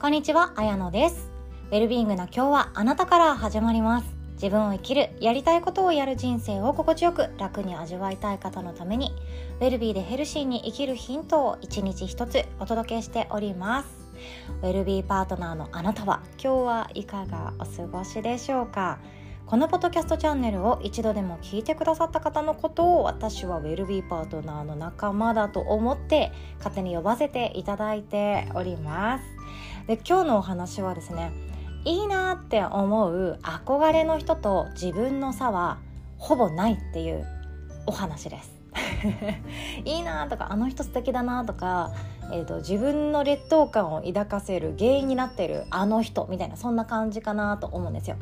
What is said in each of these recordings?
こんにちは、あやのです。ウェルビーイングな今日はあなたから始まります。自分を生きる、やりたいことをやる人生を心地よく楽に味わいたい方のために、ウェルビーでヘルシーに生きるヒントを一日一つお届けしております。ウェルビーパートナーのあなたは今日はいかがお過ごしでしょうか？このポッドキャストチャンネルを一度でも聞いてくださった方のことを私はウェルビーパートナーの仲間だと思って勝手に呼ばせていただいておりますで今日のお話はですねいいなって思う憧れの人と自分の差はほぼないっていうお話です いいなとかあの人素敵だなとか、えーと、自分の劣等感を抱かせる原因になってるあの人みたいなそんな感じかなと思うんですよ。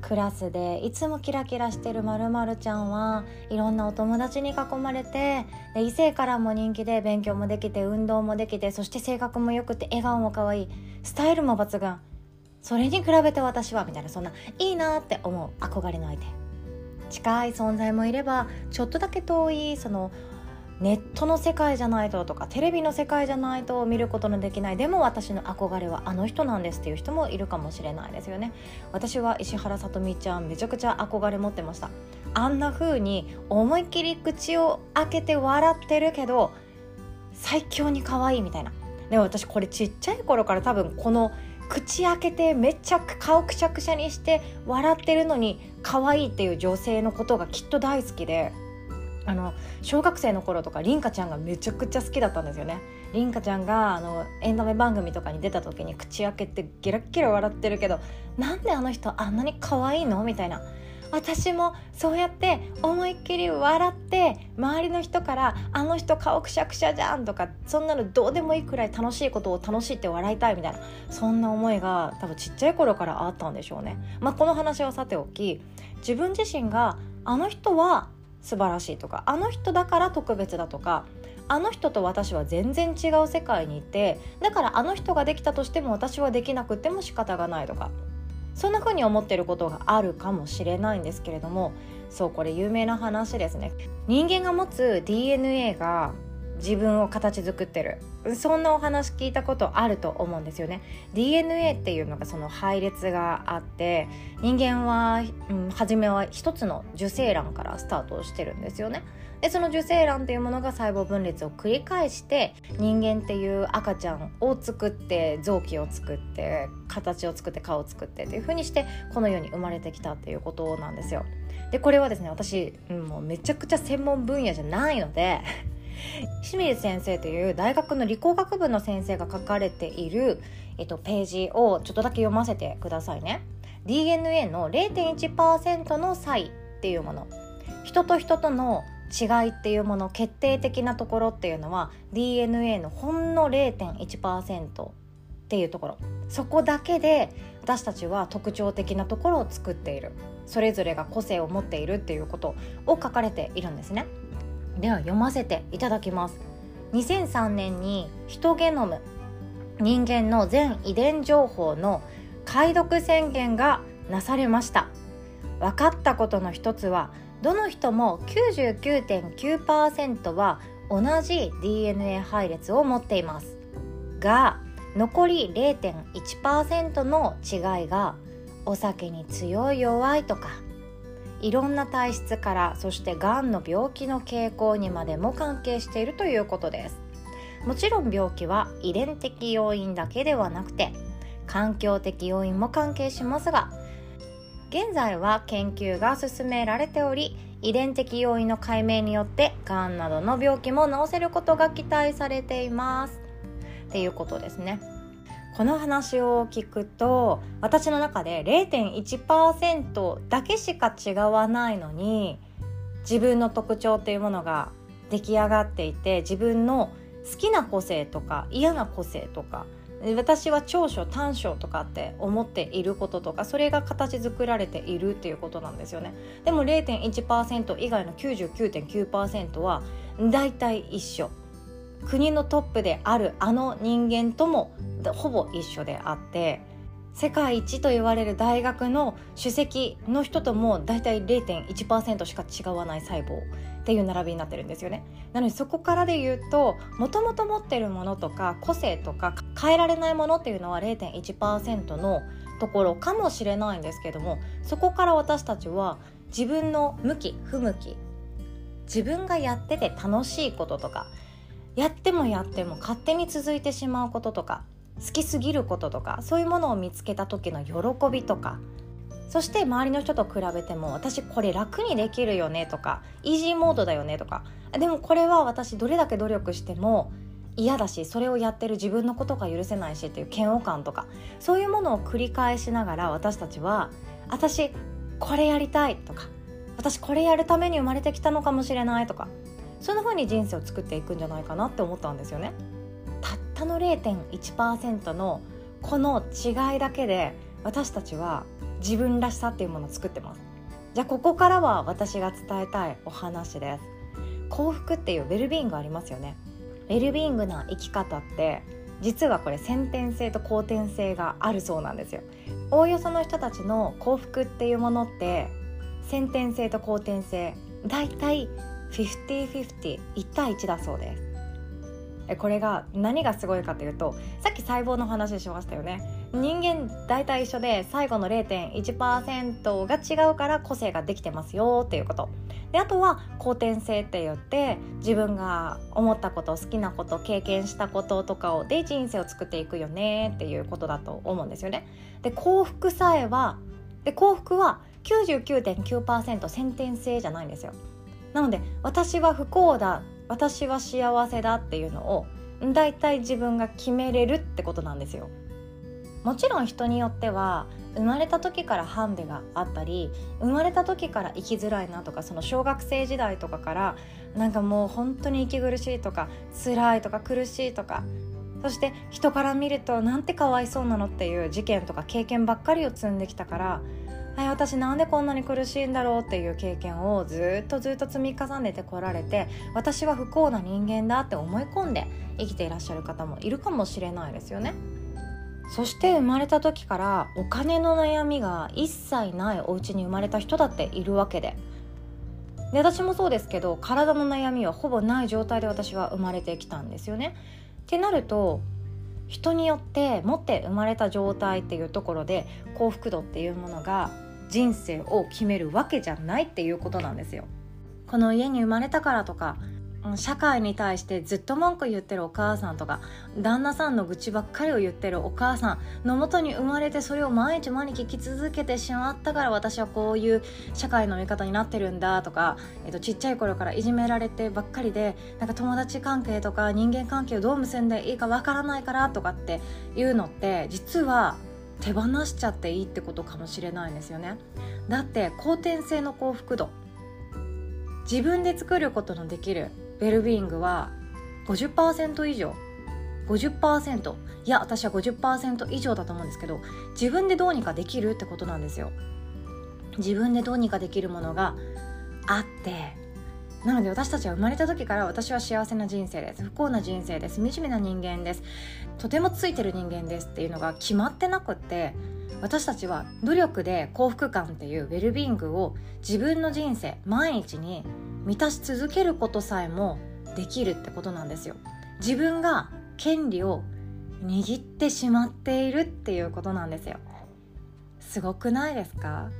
クラスでいつもキラキラしてるまるまるちゃんはいろんなお友達に囲まれてで異性からも人気で勉強もできて運動もできてそして性格も良くて笑顔も可愛いスタイルも抜群。それに比べて私はみたいなそんないいなって思う憧れの相手。近い存在もいればちょっとだけ遠いそのネットの世界じゃないととかテレビの世界じゃないと見ることのできない。でも私の憧れはあの人なんですっていう人もいるかもしれないですよね。私は石原さとみちゃんめちゃくちゃ憧れ持ってました。あんな風に思いっきり口を開けて笑ってるけど最強に可愛いみたいな。でも私これちっちゃい頃から多分この口開けてめっちゃ顔くしゃくしゃにして笑ってるのに可愛いっていう女性のことがきっと大好きで。あの小学生の頃とかりんかちゃんがめちゃくちゃ好きだったんですよねりんかちゃんがあのエンタメ番組とかに出た時に口開けてゲラッゲラ笑ってるけどなんであの人あんなに可愛いのみたいな私もそうやって思いっきり笑って周りの人から「あの人顔くしゃくしゃじゃん」とかそんなのどうでもいいくらい楽しいことを楽しいって笑いたいみたいなそんな思いが多分ちっちゃい頃からあったんでしょうね。まあ、この話はさておき自分自身があの人は素晴らしいとかあの人だから特別だとかあの人と私は全然違う世界にいてだからあの人ができたとしても私はできなくても仕方がないとかそんな風に思ってることがあるかもしれないんですけれどもそうこれ有名な話ですね。人間が持つ DNA が自分を形作ってる。そんなお話聞いたことあると思うんですよね。DNA っていうのがその配列があって人間は、うん、初めは一つの受精卵からスタートしてるんですよね。でその受精卵っていうものが細胞分裂を繰り返して人間っていう赤ちゃんを作って臓器を作って形を作って顔を作ってっていう風にしてこの世に生まれてきたっていうことなんですよ。でこれはですね私、うん、もうめちゃくちゃ専門分野じゃないので清水先生という大学の理工学部の先生が書かれている、えっと、ページをちょっとだけ読ませてくださいね。DNA の0.1%の差異っていうもの。人と人との違いっていうもの決定的なところっていうのは DNA のほんの0.1%っていうところ。そこだけで私たちは特徴的なところを作っている。それぞれが個性を持っているっていうことを書かれているんですね。では読ませていただきます。2003年にヒトゲノム人間の全遺伝情報の解読宣言がなされました。分かったことの一つはどの人も99.9%は同じ DNA 配列を持っています。が残り0.1%の違いがお酒に強い弱いとかいろんな体質からそしてがんの病気の傾向にまでも関係しているということです。もちろん病気は遺伝的要因だけではなくて環境的要因も関係しますが現在は研究が進められており遺伝的要因の解明によってがんなどの病気も治せることが期待されています。っていうことですね。この話を聞くと私の中で0.1%だけしか違わないのに自分の特徴っていうものが出来上がっていて自分の好きな個性とか嫌な個性とか私は長所短所とかって思っていることとかそれが形作られているっていうことなんですよね。でも0.1%以外の99.9%は大体一緒。国のトップであるあの人間ともほぼ一緒であって世界一と言われる大学の主席の人とも大体0.1%しか違わない細胞っていう並びになってるんですよね。なのでそこからで言うともともと持ってるものとか個性とか変えられないものっていうのは0.1%のところかもしれないんですけどもそこから私たちは自分の向き不向き自分がやってて楽しいこととかやってもやっても勝手に続いてしまうこととか好きすぎることとかそういうものを見つけた時の喜びとかそして周りの人と比べても私これ楽にできるよねとかイージーモードだよねとかでもこれは私どれだけ努力しても嫌だしそれをやってる自分のことが許せないしっていう嫌悪感とかそういうものを繰り返しながら私たちは私これやりたいとか私これやるために生まれてきたのかもしれないとかそんな風に人生を作っていくんじゃないかなって思ったんですよね。たったの0.1%のこの違いだけで私たちは自分らしさっていうものを作ってます。じゃあここからは私が伝えたいお話です。幸福っていうウェルビーイングありますよね。ウェルビーイングな生き方って実はこれ先天性と後天性があるそうなんですよ。おおよその人たちの幸福っていうものって先天性と後天性だいたい50-50 1対1だそうです。これが何がすごいかというとさっき細胞の話しましたよね。人間大体一緒で最後の0.1%が違うから個性ができてますよっていうこと。であとは後天性って言って自分が思ったこと好きなこと経験したこととかをで人生を作っていくよねっていうことだと思うんですよね。で幸福さえはで幸福は99.9%先天性じゃないんですよ。なので私は不幸だ私は幸せだっていうのを大体自分が決めれるってことなんですよ。もちろん人によっては生まれた時からハンデがあったり生まれた時から生きづらいなとかその小学生時代とかからなんかもう本当に息苦しいとか辛いとか苦しいとかそして人から見るとなんてかわいそうなのっていう事件とか経験ばっかりを積んできたから私なんでこんなに苦しいんだろう？っていう経験をずっとずっと積み重ねてこられて私は不幸な人間だって思い込んで生きていらっしゃる方もいるかもしれないですよね。そして生まれた時からお金の悩みが一切ないお家に生まれた人だっているわけでで私もそうですけど体の悩みはほぼない状態で私は生まれてきたんですよね。ってなると人によって持って生まれた状態っていうところで幸福度っていうものが人生を決めるわけじゃないっていうことなんですよ。この家に生まれたからとか社会に対してずっと文句言ってるお母さんとか旦那さんの愚痴ばっかりを言ってるお母さんのもとに生まれてそれを毎日毎日聞き続けてしまったから私はこういう社会の味方になってるんだとか、えっと、ちっちゃい頃からいじめられてばっかりでなんか友達関係とか人間関係をどう結んでいいかわからないからとかっていうのって実は手放しちゃっていいってことかもしれないんですよね。だって後天性の幸福度。自分で作ることのできるウェルビーイングは50%以上。50%いや私は50%以上だと思うんですけど自分でどうにかできるってことなんですよ。自分でどうにかできるものがあってなので私たちは生まれた時から私は幸せな人生です。不幸な人生です。惨めな人間です。とてもついてる人間ですっていうのが決まってなくって私たちは努力で幸福感っていうウェルビーイングを自分の人生毎日に満たし続けることさえもできるってことなんですよ。自分が権利を握ってしまっているっていうことなんですよ。すごくないですか？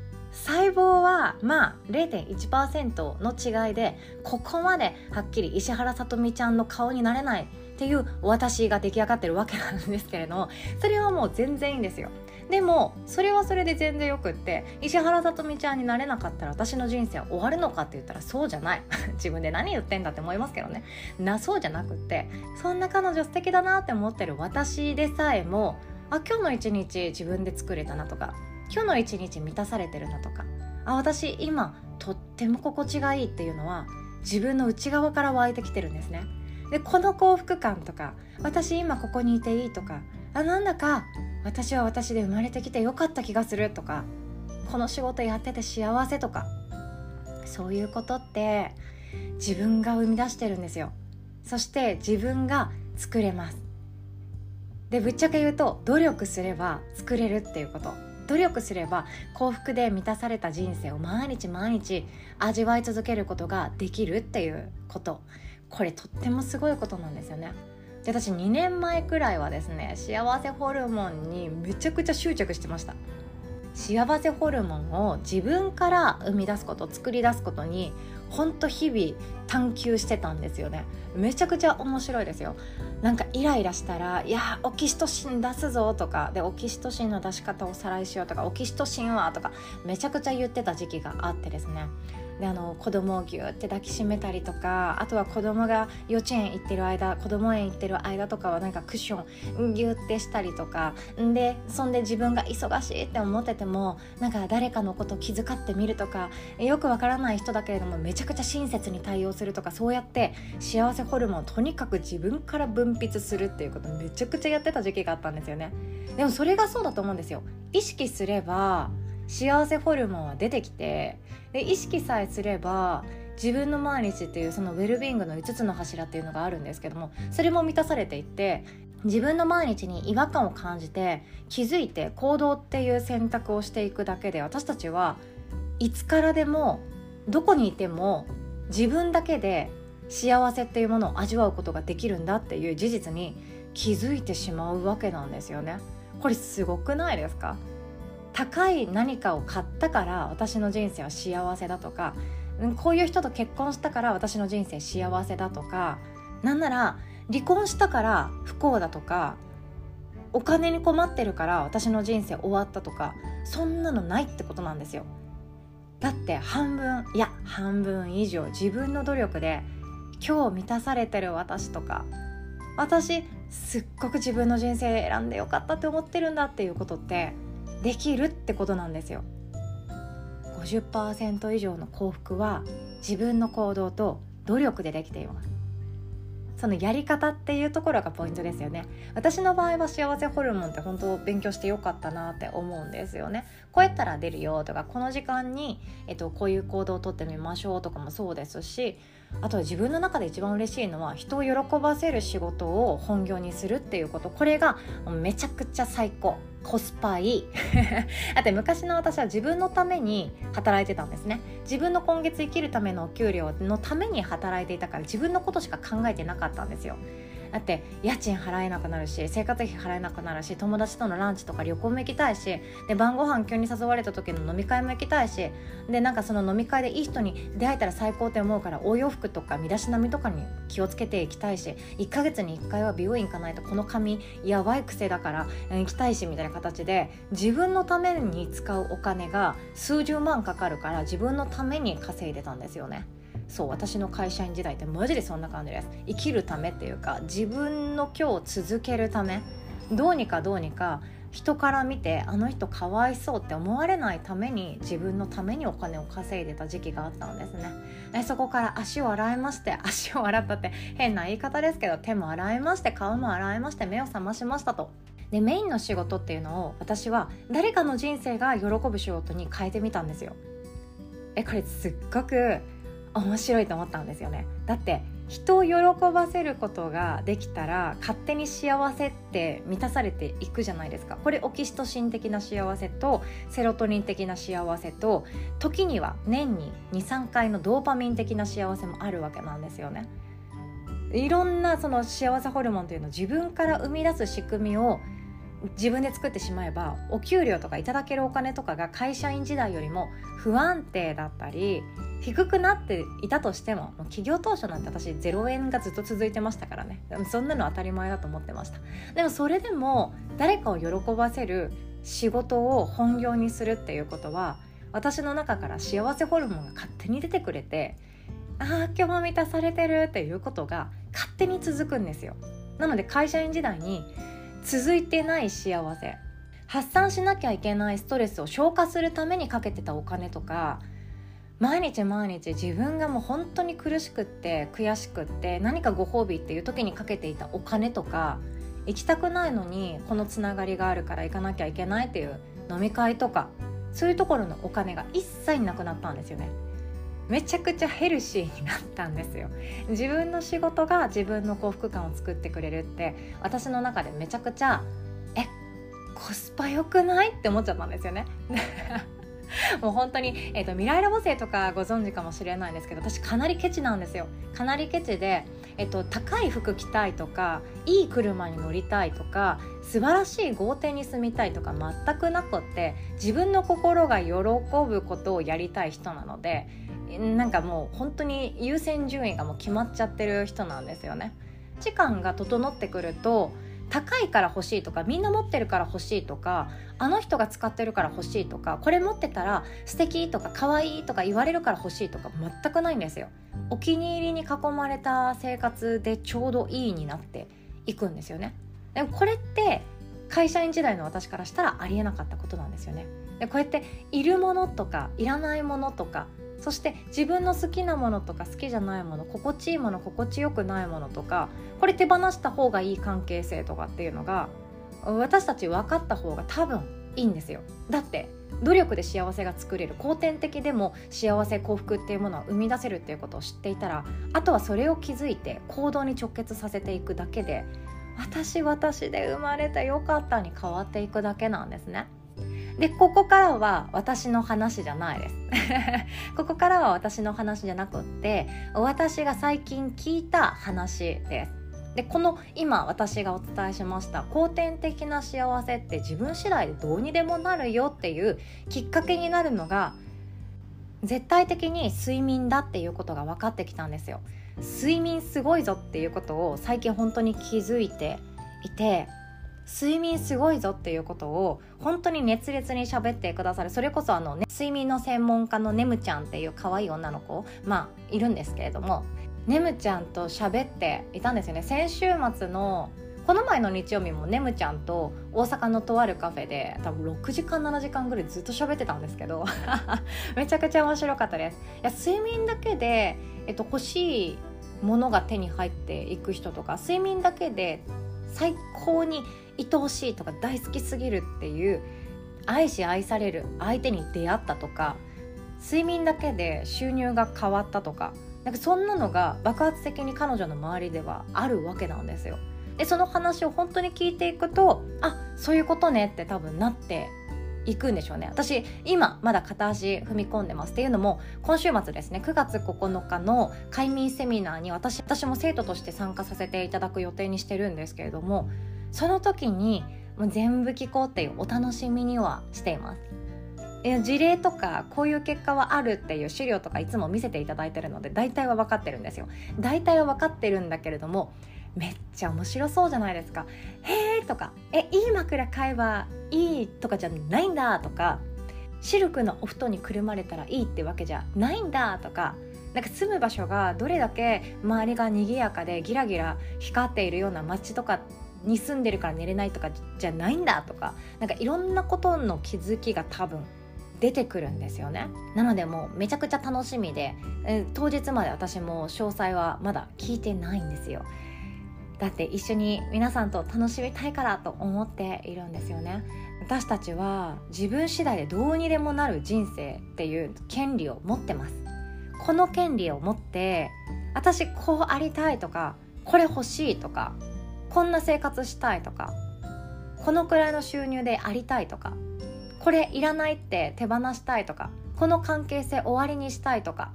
細胞はまあ0.1%の違いでここまではっきり石原さとみちゃんの顔になれないっていう私が出来上がってるわけなんですけれども それはもう全然いいんですよ。でもそれはそれで全然よくって石原さとみちゃんになれなかったら私の人生は終わるのかって言ったらそうじゃない。自分で何言ってんだって思いますけどね。なそうじゃなくってそんな彼女素敵だなって思ってる私でさえもあ今日の一日自分で作れたなとか今日の一日満たされてるなとか。あ私今とっても心地がいいっていうのは自分の内側から湧いてきてるんですね。でこの幸福感とか私今ここにいていいとかあなんだか私は私で生まれてきてよかった気がするとかこの仕事やってて幸せとかそういうことって自分が生み出してるんですよ。そして自分が作れます。でぶっちゃけ言うと努力すれば作れるっていうこと。努力すれば幸福で満たされた人生を毎日毎日味わい続けることができるっていうこと。これとってもすごいことなんですよね。で私2年前くらいはですね幸せホルモンにめちゃくちゃ執着してました。幸せホルモンを自分から生み出すこと作り出すことにほんと日々探求してたんですよね。めちゃくちゃ面白いですよ。なんかイライラしたら「いやオキシトシン出すぞ」とかでオキシトシンの出し方をおさらいしようとかオキシトシンはとかめちゃくちゃ言ってた時期があってですね。であの子供をギューって抱きしめたりとかあとは子供が幼稚園行ってる間子供園行ってる間とかはなんかクッションギューってしたりとかでそんで自分が忙しいって思っててもなんか誰かのこと気遣ってみるとかよくわからない人だけれどもめちゃくちゃ親切に対応するとかそうやって幸せホルモンとにかく自分から分泌するっていうことめちゃくちゃやってた時期があったんですよね。でもそれがそうだと思うんですよ。意識すれば幸せホルモンは出てきてで意識さえすれば自分の毎日っていうそのウェルビーイングの5つの柱っていうのがあるんですけどもそれも満たされていって自分の毎日に違和感を感じて気づいて行動っていう選択をしていくだけで私たちはいつからでもどこにいても自分だけで幸せっていうものを味わうことができるんだっていう事実に気づいてしまうわけなんですよね。これすごくないですか？高い何かを買ったから私の人生は幸せだとかこういう人と結婚したから私の人生幸せだとかなんなら離婚したから不幸だとかお金に困ってるから私の人生終わったとかそんなのないってことなんですよ。だって半分いや半分以上自分の努力で今日満たされてる私とか私すっごく自分の人生選んでよかったって思ってるんだっていうことってできるってことなんですよ。50%以上の幸福は自分の行動と努力でできています。そのやり方っていうところがポイントですよね。私の場合は幸せホルモンって本当勉強してよかったなって思うんですよね。こうやったら出るよとかこの時間に、えっと、こういう行動をとってみましょうとかもそうですしあとは自分の中で一番嬉しいのは人を喜ばせる仕事を本業にするっていうこと。これがめちゃくちゃ最高。コスパいい。だって昔の私は自分のために働いてたんですね。自分の今月生きるためのお給料のために働いていたから自分のことしか考えてなかったんですよ。だって家賃払えなくなるし生活費払えなくなるし友達とのランチとか旅行も行きたいしで晩ご飯急に誘われた時の飲み会も行きたいしでなんかその飲み会でいい人に出会えたら最高って思うからお洋服とか身だしなみとかに気をつけていきたいし1ヶ月に1回は美容院行かないとこの髪やばい癖だから行きたいしみたいな形で自分のために使うお金が数十万かかるから自分のために稼いでたんですよね。そう私の会社員時代ってマジでそんな感じです。生きるためっていうか自分の今日続けるため。どうにかどうにか人から見てあの人かわいそうって思われないために自分のためにお金を稼いでた時期があったんですね。でそこから足を洗いまして足を洗ったって変な言い方ですけど手も洗いまして顔も洗いまして目を覚ましましたと。でメインの仕事っていうのを私は誰かの人生が喜ぶ仕事に変えてみたんですよ。えこれすっごく面白いと思ったんですよね。だって人を喜ばせることができたら勝手に幸せって満たされていくじゃないですか。これオキシトシン的な幸せとセロトニン的な幸せと時には年に23回のドーパミン的な幸せもあるわけなんですよね。いろんなその幸せホルモンというのを自分から生み出す仕組みを自分で作ってしまえばお給料とかいただけるお金とかが会社員時代よりも不安定だったり低くなっていたとしても企業当初なんて私0円がずっと続いてましたからね。そんなの当たり前だと思ってました。でもそれでも誰かを喜ばせる仕事を本業にするっていうことは私の中から幸せホルモンが勝手に出てくれてああ今日も満たされてるっていうことが勝手に続くんですよ。なので会社員時代に続いてない幸せ。発散しなきゃいけないストレスを消化するためにかけてたお金とか毎日毎日自分がもう本当に苦しくって悔しくって何かご褒美っていう時にかけていたお金とか行きたくないのにこのつながりがあるから行かなきゃいけないっていう飲み会とかそういうところのお金が一切なくなったんですよね。めちゃくちゃヘルシーになったんですよ。自分の仕事が自分の幸福感を作ってくれるって私の中でめちゃくちゃえコスパ良くないって思っちゃったんですよね。もう本当に、えーと、未来ラボ生とかご存知かもしれないんですけど私かなりケチなんですよ。かなりケチで、えっと、高い服着たいとかいい車に乗りたいとか素晴らしい豪邸に住みたいとか全くなくって自分の心が喜ぶことをやりたい人なのでなんかもう本当に優先順位がもう決まっちゃってる人なんですよね。時間が整ってくると高いから欲しいとかみんな持ってるから欲しいとかあの人が使ってるから欲しいとかこれ持ってたら素敵とか可愛いとか言われるから欲しいとか全くないんですよ。お気に入りに囲まれた生活でちょうどいいになっていくんですよね。でもこれって会社員時代の私からしたらありえなかったことなんですよね。でこうやっているものとかいらないものとかそして自分の好きなものとか好きじゃないもの心地いいもの心地よくないものとかこれ手放した方がいい関係性とかっていうのが私たち分かった方が多分いいんですよだって努力で幸せが作れる後天的でも幸せ幸福っていうものを生み出せるっていうことを知っていたらあとはそれを気づいて行動に直結させていくだけで私私で生まれてよかったに変わっていくだけなんですね。でここからは私の話じゃないです。ここからは私の話じゃなくって私が最近聞いた話です。でこの今私がお伝えしました後天的な幸せって自分次第でどうにでもなるよっていうきっかけになるのが絶対的に睡眠だっていうことが分かってきたんですよ。睡眠すごいぞっていうことを最近本当に気づいていて睡眠すごいぞっていうことを本当に熱烈に喋ってくださる。それこそあの、ね、睡眠の専門家のねむちゃんっていう可愛い女の子まあいるんですけれどもねむちゃんと喋っていたんですよね。先週末のこの前の日曜日もねむちゃんと大阪のとあるカフェで多分6時間7時間ぐらいずっと喋ってたんですけど めちゃくちゃ面白かったです。いや睡眠だけで、えっと、欲しいものが手に入っていく人とか睡眠だけで最高に愛おしいとか大好きすぎるっていう愛し愛される相手に出会ったとか睡眠だけで収入が変わったとかなんかそんなのが爆発的に彼女の周りではあるわけなんですよ。でその話を本当に聞いていくとあそういうことねって多分なっていくんでしょうね私今まだ片足踏み込んでますっていうのも今週末ですね9月9日の快眠セミナーに私私も生徒として参加させていただく予定にしてるんですけれどもその時に全部聞こうっていうお楽しみにはしています。事例とかこういう結果はあるっていう資料とかいつも見せていただいてるので大体は分かってるんですよ。大体は分かってるんだけれどもめっちゃ面白そうじゃないですか。へーとかえいい枕買えばいいとかじゃないんだとかシルクのお布団にくるまれたらいいってわけじゃないんだとかなんか住む場所がどれだけ周りが賑やかでギラギラ光っているような街とかに住んでるから寝れないとかじゃないんだとかなんかいろんなことの気づきが多分出てくるんですよね。なのでもうめちゃくちゃ楽しみで、え当日まで私も詳細はまだ聞いてないんですよ。だって一緒に皆さんと楽しみたいからと思っているんですよね。私たちは自分次第でどうにでもなる人生っていう権利を持ってます。この権利を持って私こうありたいとかこれ欲しいとかこんな生活したいとかこのくらいの収入でありたいとかこれいらないって手放したいとかこの関係性終わりにしたいとか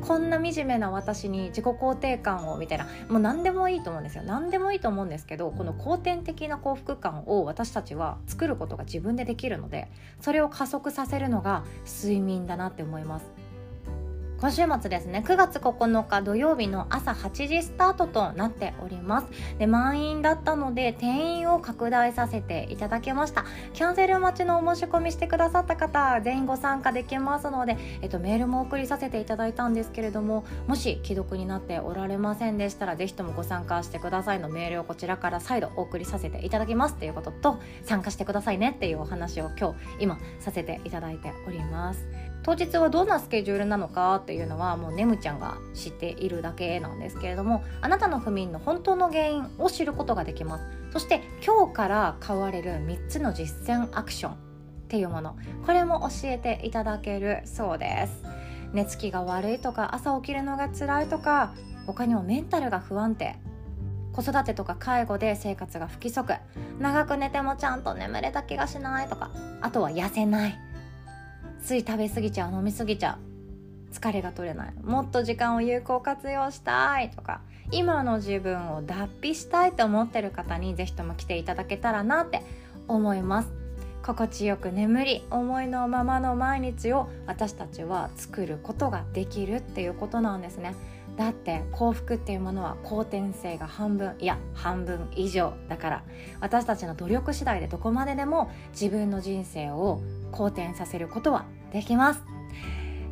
こんな惨めな私に自己肯定感をみたいなもう何でもいいと思うんですよ。何でもいいと思うんですけどこの後天的な幸福感を私たちは作ることが自分でできるのでそれを加速させるのが睡眠だなって思います。今週末ですね9月9日土曜日の朝8時スタートとなっております。で満員だったので定員を拡大させていただきました。キャンセル待ちのお申し込みしてくださった方全員ご参加できますので、えっと、メールも送りさせていただいたんですけれどももし既読になっておられませんでしたらぜひともご参加してくださいの。メールをこちらから再度お送りさせていただきます。ということと参加してくださいねっていうお話を今日今させていただいております。当日はどんなスケジュールなのかっていうのはもうねむちゃんが知っているだけなんですけれどもあなたの不眠の本当の原因を知ることができます。そして今日から買われる3つの実践アクションっていうもの。これも教えていただけるそうです。寝つきが悪いとか朝起きるのが辛いとか他にもメンタルが不安定。子育てとか介護で生活が不規則。長く寝てもちゃんと眠れた気がしないとか。あとは痩せない。つい食べ過ぎちゃう飲み過ぎちゃう疲れが取れないもっと時間を有効活用したいとか今の自分を脱皮したいと思ってる方に是非とも来ていただけたらなって思います。心地よく眠り思いのままの毎日を私たちは作ることができるっていうことなんですね。だって幸福っていうものは後天性が半分いや半分以上だから私たちの努力次第でどこまででも自分の人生を好転させることはできます。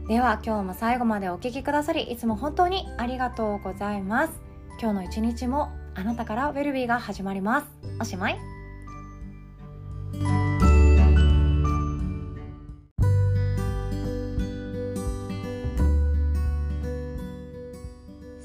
では今日も最後までお聴きくださりいつも本当にありがとうございます。今日の一日もあなたからウェルビーが始まります。おしまい。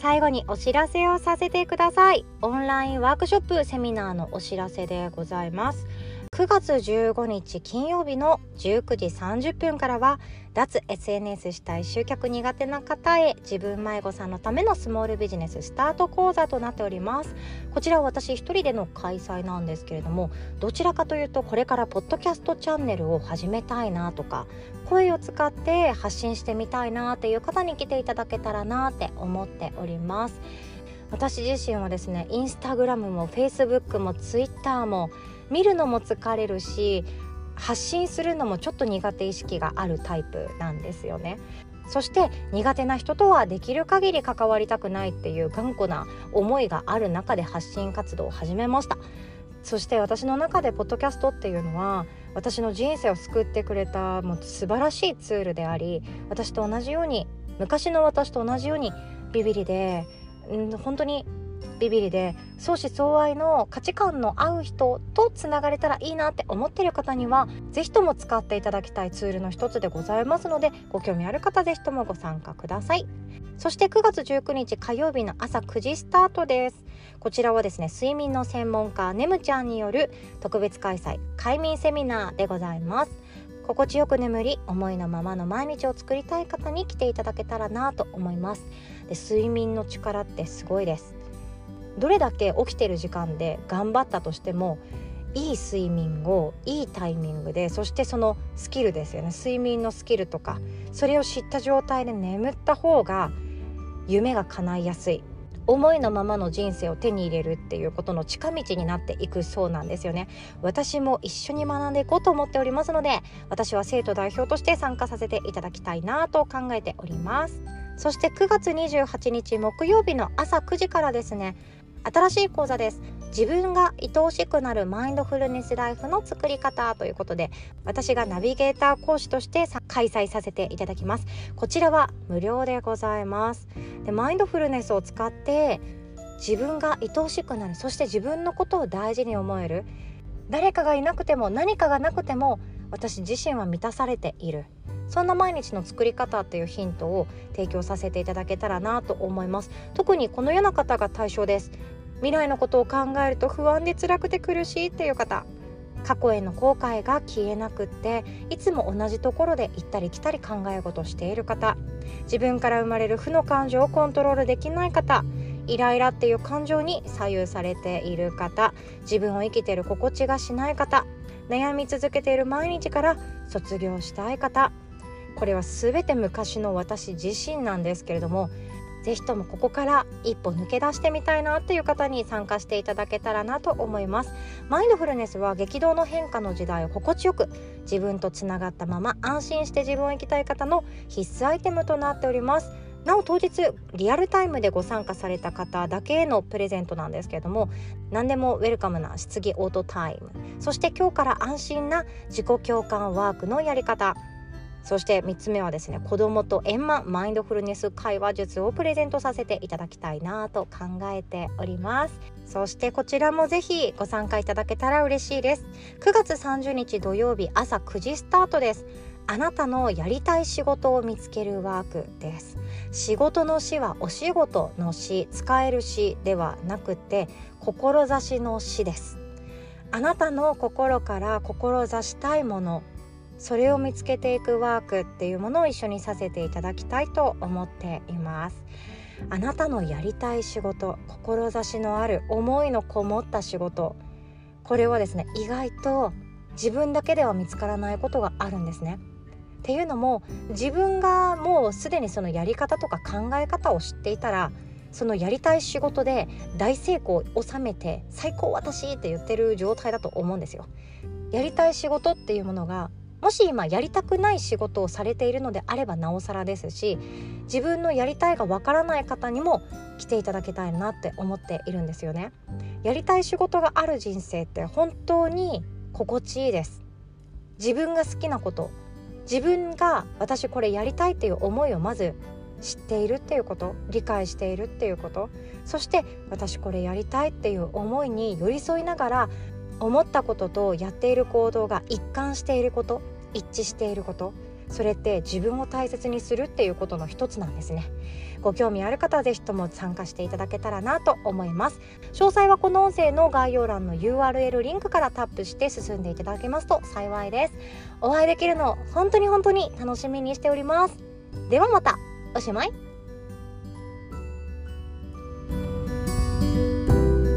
最後にお知らせをさせてください。オンラインワークショップセミナーのお知らせでございます。9月15日金曜日の19時30分からは脱 SNS したい集客苦手な方へ自分迷子さんのためのスモールビジネススタート講座となっております。こちらは私一人での開催なんですけれどもどちらかというとこれからポッドキャストチャンネルを始めたいなとか声を使って発信してみたいなっていう方に来ていただけたらなって思っております。私自身はですねインスタグラムもフェイスブックもツイッターも見るのも疲れるし発信するのもちょっと苦手意識があるタイプなんですよね。そして苦手な人とはできる限り関わりたくないっていう頑固な思いがある中で発信活動を始めましたそして私の中でポッドキャストっていうのは私の人生を救ってくれたもう素晴らしいツールであり私と同じように昔の私と同じようにビビリで、うん、本当にビビリで相思相愛の価値観の合う人とつながれたらいいなって思ってる方には是非とも使っていただきたいツールの一つでございますのでご興味ある方是非ともご参加ください。そして9月19日火曜日の朝9時スタートです。こちらはですね睡眠の専門家ねむちゃんによる特別開催快眠セミナーでございます。心地よく眠り思いのままの毎日を作りたい方に来ていただけたらなと思います。で睡眠の力ってすごいです。どれだけ起きてる時間で頑張ったとしてもいい睡眠をいいタイミングでそしてそのスキルですよね。睡眠のスキルとかそれを知った状態で眠った方が夢が叶いやすい。思いのままの人生を手に入れるっていうことの近道になっていくそうなんですよね。私も一緒に学んでいこうと思っておりますので私は生徒代表として参加させていただきたいなと考えております。そして9月28日木曜日の朝9時からですね新しい講座です。自分が愛おしくなるマインドフルネスライフの作り方ということで私がナビゲーター講師として開催させていただきます。こちらは無料でございます。でマインドフルネスを使って自分が愛おしくなるそして自分のことを大事に思える。誰かがいなくても何かがなくても私自身は満たされている。そんな毎日の作り方っていうヒントを提供させていただけたらなと思います。特にこのような方が対象です。未来のことを考えると不安で辛くて苦しいっていう方。過去への後悔が消えなくっていつも同じところで行ったり来たり考え事している方。自分から生まれる負の感情をコントロールできない方。イライラっていう感情に左右されている方。自分を生きている心地がしない方。悩み続けている毎日から卒業したい方。これは全て昔の私自身なんですけれども是非ともここから一歩抜け出してみたいなっていう方に参加していただけたらなと思います。マインドフルネスは激動の変化の時代を心地よく自分とつながったまま安心して自分を生きたい方の必須アイテムとなっております。なお当日リアルタイムでご参加された方だけへのプレゼントなんですけれども何でもウェルカムな質疑オートタイム。そして今日から安心な自己共感ワークのやり方。そして3つ目はですね子供と円満マインドフルネス会話術をプレゼントさせていただきたいなと考えております。そしてこちらもぜひご参加いただけたら嬉しいです。9月30日土曜日朝9時スタートです。あなたのやりたい仕事を見つけるワークです。仕事の死はお仕事の死使える死ではなくて志の死です。あなたの心から志したいものそれを見つけていくワークっていうものを一緒にさせていただきたいと思っていますあなたのやりたい仕事志のある思いのこもった仕事これはですね意外と自分だけでは見つからないことがあるんですね。っていうのも自分がもうすでにそのやり方とか考え方を知っていたらそのやりたい仕事で大成功を収めて最高私って言ってる状態だと思うんですよ。やりたい仕事っていうものがもし今やりたくない仕事をされているのであればなおさらですし自分のやりたいがわからない方にも来ていただきたいなって思っているんですよね。やりたい仕事がある人生って本当に心地いいです。自分が好きなこと自分が私これやりたいっていう思いをまず知っているっていうこと理解しているっていうことそして私これやりたいっていう思いに寄り添いながら思ったこととやっている行動が一貫していること一致していること。それって自分を大切にするっていうことの一つなんですね。ご興味ある方は是非とも参加していただけたらなと思います。詳細はこの音声の概要欄の URL リンクからタップして進んでいただけますと幸いです。お会いできるのを本当に本当に楽しみにしております。ではまた。おしまい。